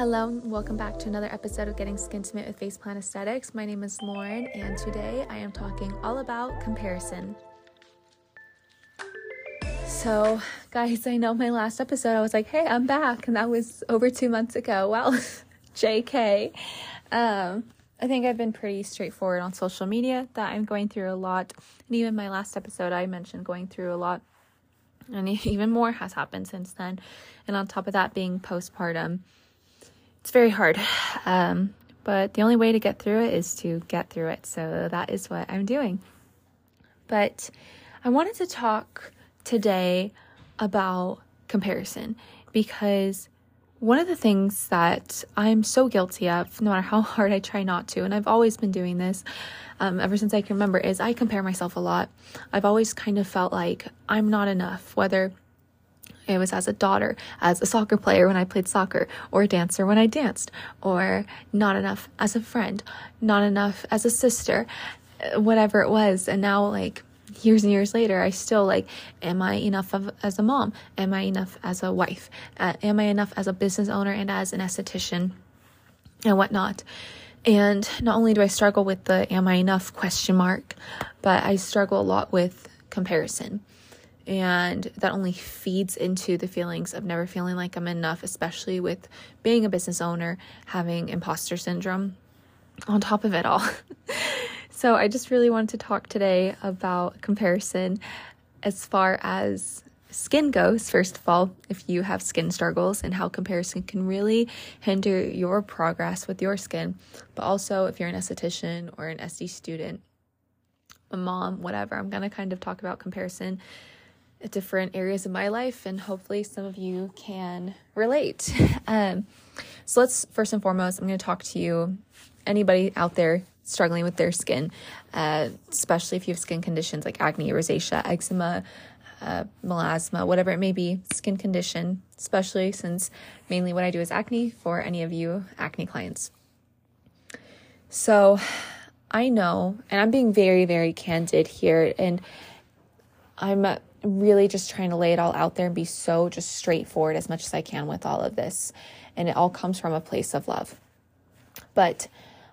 Hello, and welcome back to another episode of Getting Skin Skintimate with Faceplant Aesthetics. My name is Lauren, and today I am talking all about comparison. So, guys, I know my last episode I was like, hey, I'm back, and that was over two months ago. Well, JK. Um, I think I've been pretty straightforward on social media that I'm going through a lot. And even my last episode, I mentioned going through a lot. And even more has happened since then. And on top of that, being postpartum, it's very hard. Um, but the only way to get through it is to get through it. So that is what I'm doing. But I wanted to talk today about comparison because one of the things that I'm so guilty of, no matter how hard I try not to, and I've always been doing this um, ever since I can remember, is I compare myself a lot. I've always kind of felt like I'm not enough, whether it was as a daughter, as a soccer player when I played soccer, or a dancer when I danced, or not enough as a friend, not enough as a sister, whatever it was. And now, like, years and years later, I still like, am I enough of, as a mom? Am I enough as a wife? Uh, am I enough as a business owner and as an esthetician and whatnot? And not only do I struggle with the am I enough question mark, but I struggle a lot with comparison. And that only feeds into the feelings of never feeling like I'm enough, especially with being a business owner, having imposter syndrome on top of it all. So I just really wanted to talk today about comparison as far as skin goes, first of all, if you have skin struggles and how comparison can really hinder your progress with your skin, but also if you're an esthetician or an esty student, a mom, whatever, I'm going to kind of talk about comparison different areas of my life and hopefully some of you can relate. Um, so let's first and foremost, I'm going to talk to you, anybody out there struggling with their skin, uh, especially if you have skin conditions like acne, rosacea, eczema, uh, melasma, whatever it may be, skin condition, especially since mainly what I do is acne for any of you acne clients. So I know, and I'm being very, very candid here, and I'm really just trying to lay it all out there and be so just straightforward as much as I can with all of this. And it all comes from a place of love. But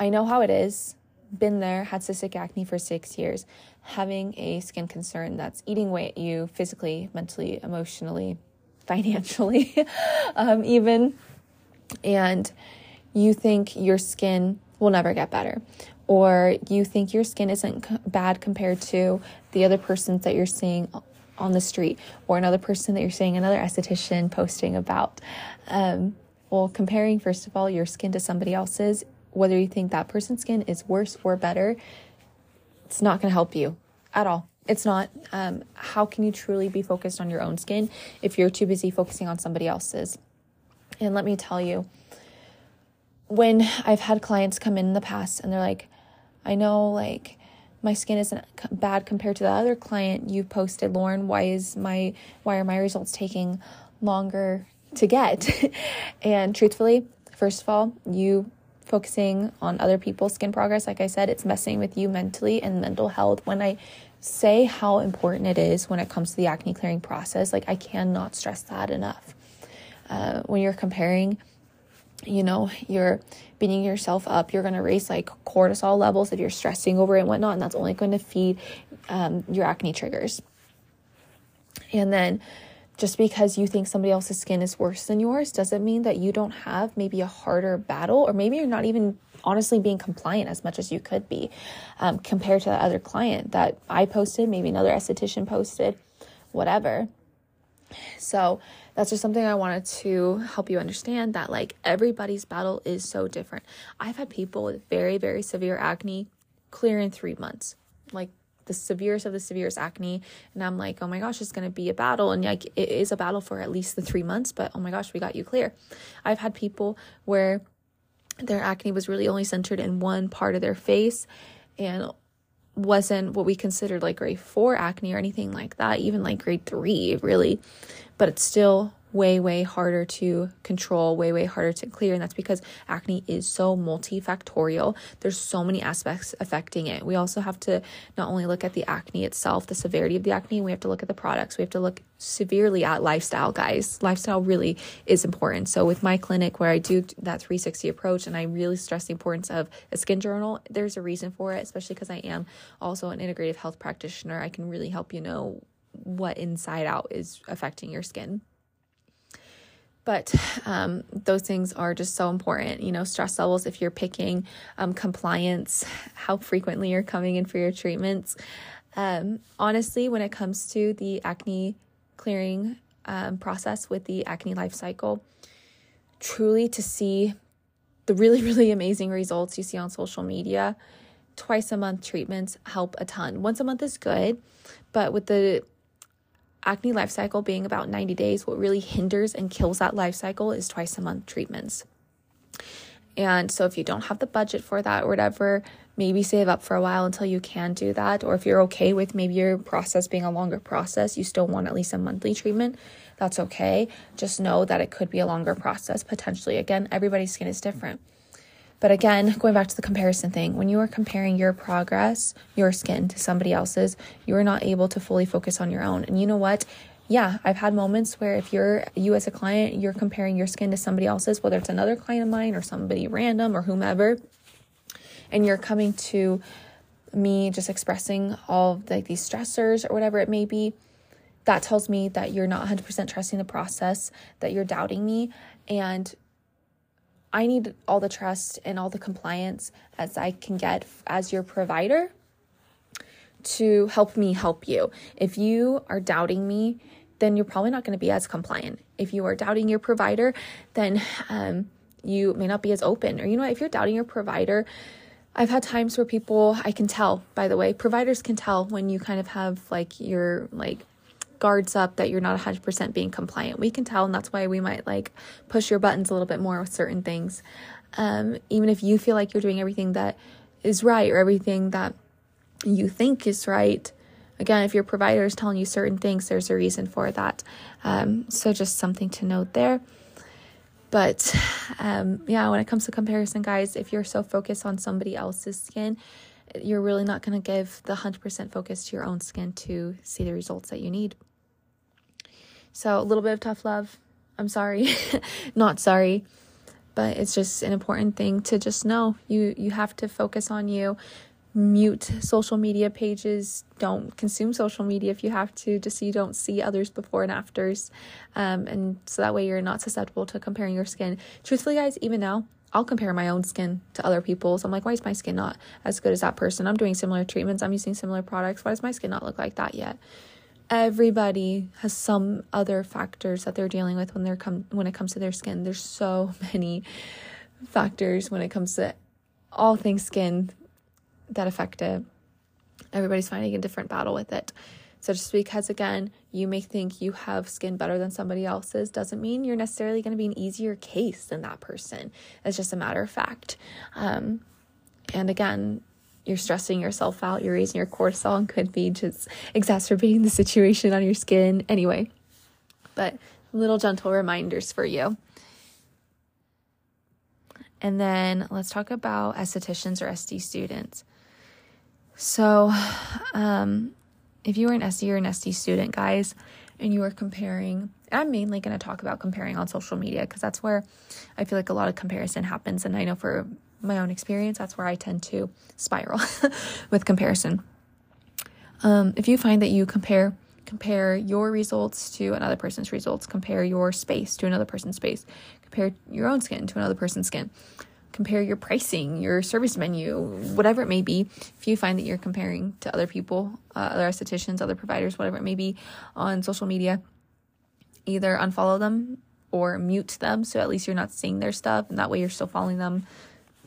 I know how it is been there, had cystic acne for six years, having a skin concern that's eating away at you physically, mentally, emotionally, financially, um, even, and you think your skin will never get better, or you think your skin isn't bad compared to the other persons that you're seeing on the street, or another person that you're seeing another esthetician posting about. Um, well, comparing, first of all, your skin to somebody else's whether you think that person's skin is worse or better, it's not going to help you at all. It's not. Um, how can you truly be focused on your own skin if you're too busy focusing on somebody else's? And let me tell you, when I've had clients come in, in the past and they're like, I know, like, my skin isn't bad compared to the other client you posted, Lauren. Why is my why are my results taking longer to get? and truthfully, first of all, you focusing on other people's skin progress, like I said, it's messing with you mentally and mental health. When I say how important it is when it comes to the acne clearing process, like I cannot stress that enough. Uh, when you're comparing, you know, you're beating yourself up, you're going to raise like cortisol levels if you're stressing over it and whatnot, and that's only going to feed um, your acne triggers. And then just because you think somebody else's skin is worse than yours doesn't mean that you don't have maybe a harder battle, or maybe you're not even honestly being compliant as much as you could be um, compared to the other client that I posted, maybe another esthetician posted, whatever. So that's just something I wanted to help you understand that like everybody's battle is so different. I've had people with very, very severe acne clear in three months. Like the severest of the severest acne. And I'm like, oh my gosh, it's to be a battle. And like, it is a battle for at least the three months, but oh my gosh, we got you clear. I've had people where their acne was really only centered in one part of their face and wasn't what we considered like grade four acne or anything like that, even like grade three, really. But it still way, way harder to control, way, way harder to clear. And that's because acne is so multifactorial. There's so many aspects affecting it. We also have to not only look at the acne itself, the severity of the acne, we have to look at the products. We have to look severely at lifestyle, guys. Lifestyle really is important. So, with my clinic where I do that 360 approach and I really stress the importance of a skin journal, there's a reason for it, especially because I am also an integrative health practitioner. I can really help you know what inside out is affecting your skin but um, those things are just so important you know stress levels if you're picking um, compliance how frequently you're coming in for your treatments. Um, honestly when it comes to the acne clearing um, process with the acne life cycle truly to see the really really amazing results you see on social media twice a month treatments help a ton. Once a month is good but with the acne life cycle being about 90 days, what really hinders and kills that life cycle is twice a month treatments. And so, if you don't have the budget for that or whatever, maybe save up for a while until you can do that. Or if you're okay with maybe your process being a longer process, you still want at least a monthly treatment, that's okay. Just know that it could be a longer process potentially. Again, everybody's skin is different. But again, going back to the comparison thing, when you are comparing your progress, your skin to somebody else's, you are not able to fully focus on your own. And you know what? Yeah, I've had moments where if you're you as a client, you're comparing your skin to somebody else's, whether it's another client of mine or somebody random or whomever, and you're coming to me just expressing all of like these stressors or whatever it may be, that tells me that you're not 100% trusting the process, that you're doubting me, and I need all the trust and all the compliance as I can get as your provider to help me help you. If you are doubting me, then you're probably not going to be as compliant. If you are doubting your provider, then um, you may not be as open. Or, you know what, if you're doubting your provider, I've had times where people, I can tell, by the way, providers can tell when you kind of have like your like guards up that you're not 100% being compliant. We can tell, and that's why we might like push your buttons a little bit more with certain things. Um, even if you feel like you're doing everything that is right or everything that you think is right. Again, if your provider is telling you certain things, there's a reason for that. Um, so, just something to note there. But um, yeah, when it comes to comparison, guys, if you're so focused on somebody else's skin, you're really not going to give the 100% focus to your own skin to see the results that you need. So, a little bit of tough love. I'm sorry. Not sorry. But it's just an important thing to just know. You you have to focus on you. Mute social media pages. Don't consume social media if you have to, just so you don't see others before and afters. Um, and so that way you're not susceptible to comparing your skin. Truthfully, guys, even now, I'll compare my own skin to other people's. I'm like, why is my skin not as good as that person? I'm doing similar treatments, I'm using similar products. Why does my skin not look like that yet? everybody has some other factors that they're dealing with when they're come when it comes to their skin. There's so many factors when it comes to all things skin that affect it. Everybody's finding a different battle with it. So just because again, you may think you have skin better than somebody else's doesn't mean you're necessarily going to be an easier case than that person. It's just a matter of fact. Um, and again, you're stressing yourself out, you're raising your cortisol, and could be just exacerbating the situation on your skin. Anyway, but little gentle reminders for you. And then let's talk about estheticians or esty students. So, um, if you are an esty or an esty student, guys, and you are comparing, I'm mainly going to talk about comparing on social media because that's where I feel like a lot of comparison happens. And I know for my own experience, that's where I tend to spiral with comparison. Um, if you find that you compare compare your results to another person's results, compare your space to another person's space, compare your own skin to another person's skin, compare your pricing, your service menu, whatever it may be. If you find that you're comparing to other people, uh, other estheticians, other providers, whatever it may be on social media, either unfollow them or mute them so at least you're not seeing their stuff and that way you're still following them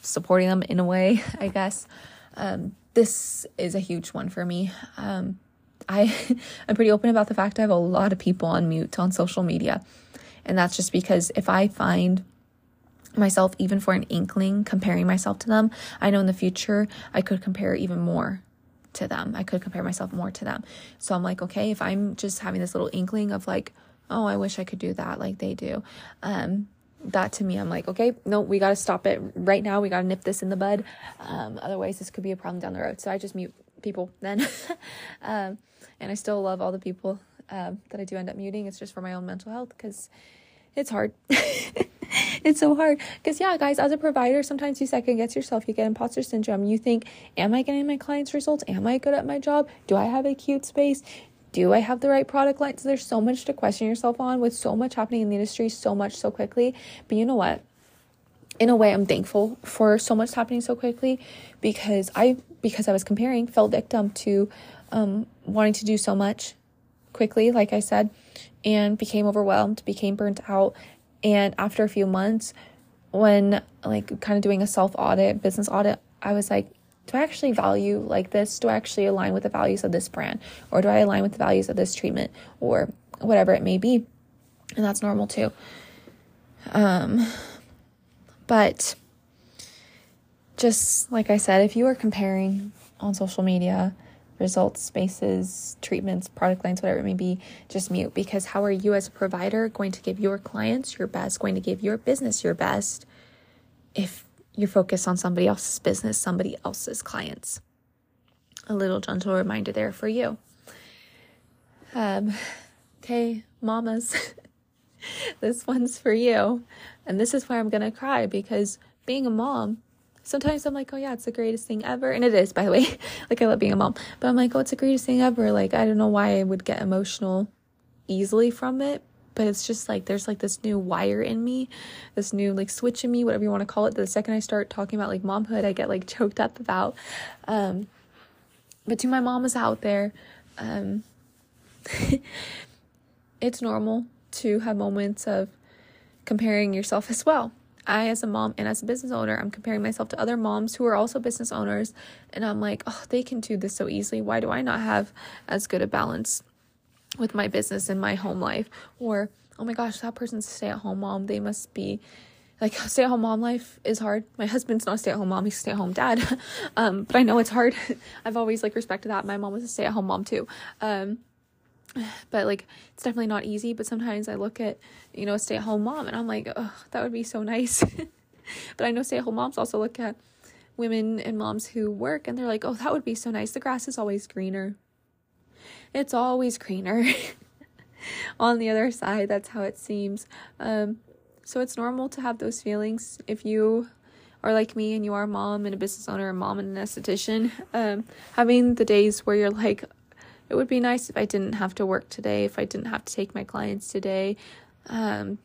supporting them in a way, I guess. Um, this is a huge one for me. Um, I I'm pretty open about the fact I have a lot of people on mute on social media. And that's just because if I find myself even for an inkling comparing myself to them, I know in the future I could compare even more to them. I could compare myself more to them. So I'm like, okay, if I'm just having this little inkling of like, oh, I wish I could do that like they do. Um, that to me, I'm like, okay, no, we got to stop it right now. We got to nip this in the bud. Um, otherwise, this could be a problem down the road. So I just mute people then. um, and I still love all the people um, that I do end up muting. It's just for my own mental health because it's hard. it's so hard. Because, yeah, guys, as a provider, sometimes you second guess yourself. You get imposter syndrome. You think, am I getting my clients' results? Am I good at my job? Do I have a cute space? Do I have the right product line? So there's so much to question yourself on with so much happening in the industry, so much so quickly. But you know what? In a way, I'm thankful for so much happening so quickly because I, because I was comparing, fell victim to um, wanting to do so much quickly, like I said, and became overwhelmed, became burnt out. And after a few months, when like kind of doing a self audit, business audit, I was like, do I actually value like this? Do I actually align with the values of this brand? Or do I align with the values of this treatment or whatever it may be? And that's normal too. Um, but just like I said, if you are comparing on social media, results, spaces, treatments, product lines, whatever it may be, just mute because how are you as a provider going to give your clients your best, going to give your business your best if you're focused on somebody else's business, somebody else's clients? A little gentle reminder there for you. Um, okay, mamas, this one's for you. And this is where I'm going to cry because being a mom sometimes I'm like, oh yeah, it's the greatest thing ever. And it is, by the way. like I love being a mom. But I'm like, oh, it's the greatest thing ever. Like I don't know why I would get emotional easily from it. But it's just like there's like this new wire in me, this new like switch in me, whatever you want to call it. The second I start talking about like momhood, I get like choked up about. Um, but to my mamas out there, um, it's normal to have moments of comparing yourself as well. I, as a mom and as a business owner, I'm comparing myself to other moms who are also business owners. And I'm like, oh, they can do this so easily. Why do I not have as good a balance with my business and my home life? Or, oh my gosh, that person's stay at home mom. They must be like stay at home mom life is hard. My husband's not a stay at home mom, he's a stay at home dad. um, but I know it's hard. I've always like respected that. My mom was a stay at home mom too. Um, but like it's definitely not easy but sometimes i look at you know a stay-at-home mom and i'm like oh that would be so nice. But i know stay-at-home moms also look at women and moms who work and they're like oh that would be so nice. The grass is always greener. It's always greener. On the other side that's how it seems. Um, so it's normal to have those feelings. If you are like me and you are a mom and a business owner a mom and an esthetician um, having the days where you're like it would be nice if I didn't have to work today, if I didn't have to take my clients today. Um,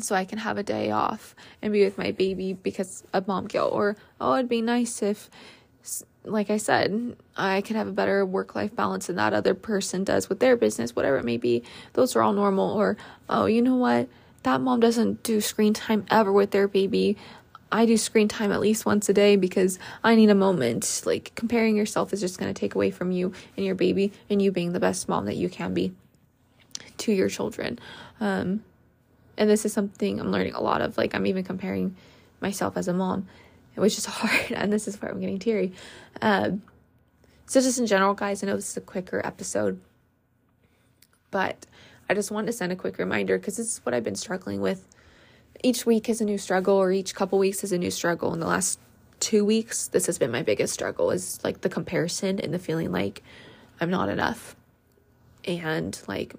so I can have a day off and be with my baby because of mom guilt. Or, oh, it'd be nice if, like I said, I could have a better work life balance than that other person does with their business, whatever it may be. Those are all normal. Or, oh, you know what? That mom doesn't do screen time ever with their baby. I do screen time at least once a day because I need a moment. Like comparing yourself is just going to take away from you and your baby and you being the best mom that you can be to your children. Um, and this is something I'm learning a lot of. Like I'm even comparing myself as a mom, which is hard. And this is where I'm getting teary. Um, so just in general, guys, I know this is a quicker episode, but I just want to send a quick reminder because this is what I've been struggling with each week is a new struggle or each couple weeks is a new struggle. In the last two weeks this has been my biggest struggle is like the comparison and the feeling like i'm not enough. And like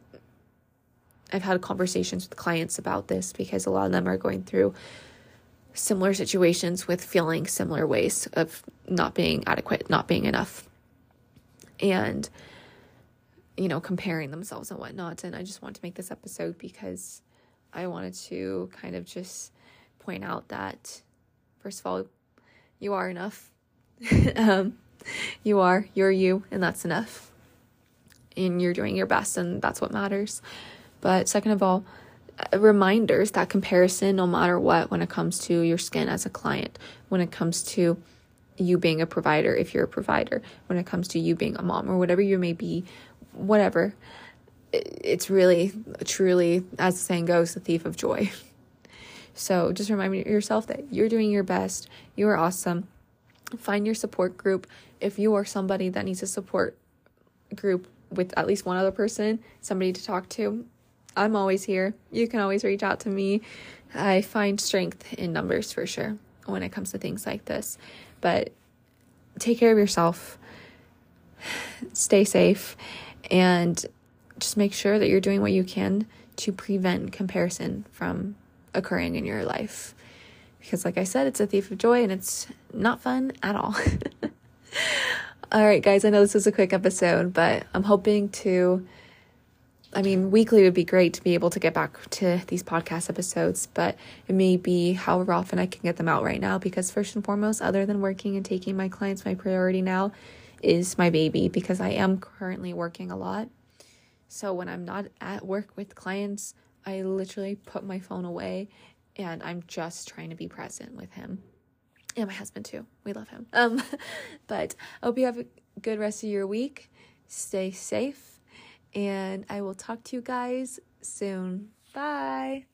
i've had conversations with clients about this because a lot of them are going through similar situations with feeling similar ways of not being adequate not being enough. And you know comparing themselves and whatnot. And i just want to make this episode because I wanted to kind of just point out that, first of all, you are enough. um, you are, you're you, and that's enough. And you're doing your best, and that's what matters. But second of all, uh, reminders that comparison, no matter what, when it comes to your skin as a client, when it comes to you being a provider, if you're a provider, when it comes to you being a mom or whatever you may be, whatever it's really, truly, as the saying goes, the thief of joy. So just remind yourself that you're doing your best. You are awesome. Find your support group. If you are somebody that needs a support group with at least one other person, somebody to talk to, I'm always here. You can always reach out to me. I find strength in numbers for sure when it comes to things like this. But take care of yourself, stay safe, and just make sure that you're doing what you can to prevent comparison from occurring in your life. Because, like I said, it's a thief of joy and it's not fun at all. all right, guys, I know this was a quick episode, but I'm hoping to. I mean, weekly would be great to be able to get back to these podcast episodes, but it may be however often I can get them out right now because, first and foremost, other than working and taking my clients, my priority now is my baby because I am currently working a lot. So when I'm not at work with clients, I literally put my phone away and I'm just trying to be present with him. And my husband too. We love him. Um but I hope you have a good rest of your week. Stay safe and I will talk to you guys soon. Bye.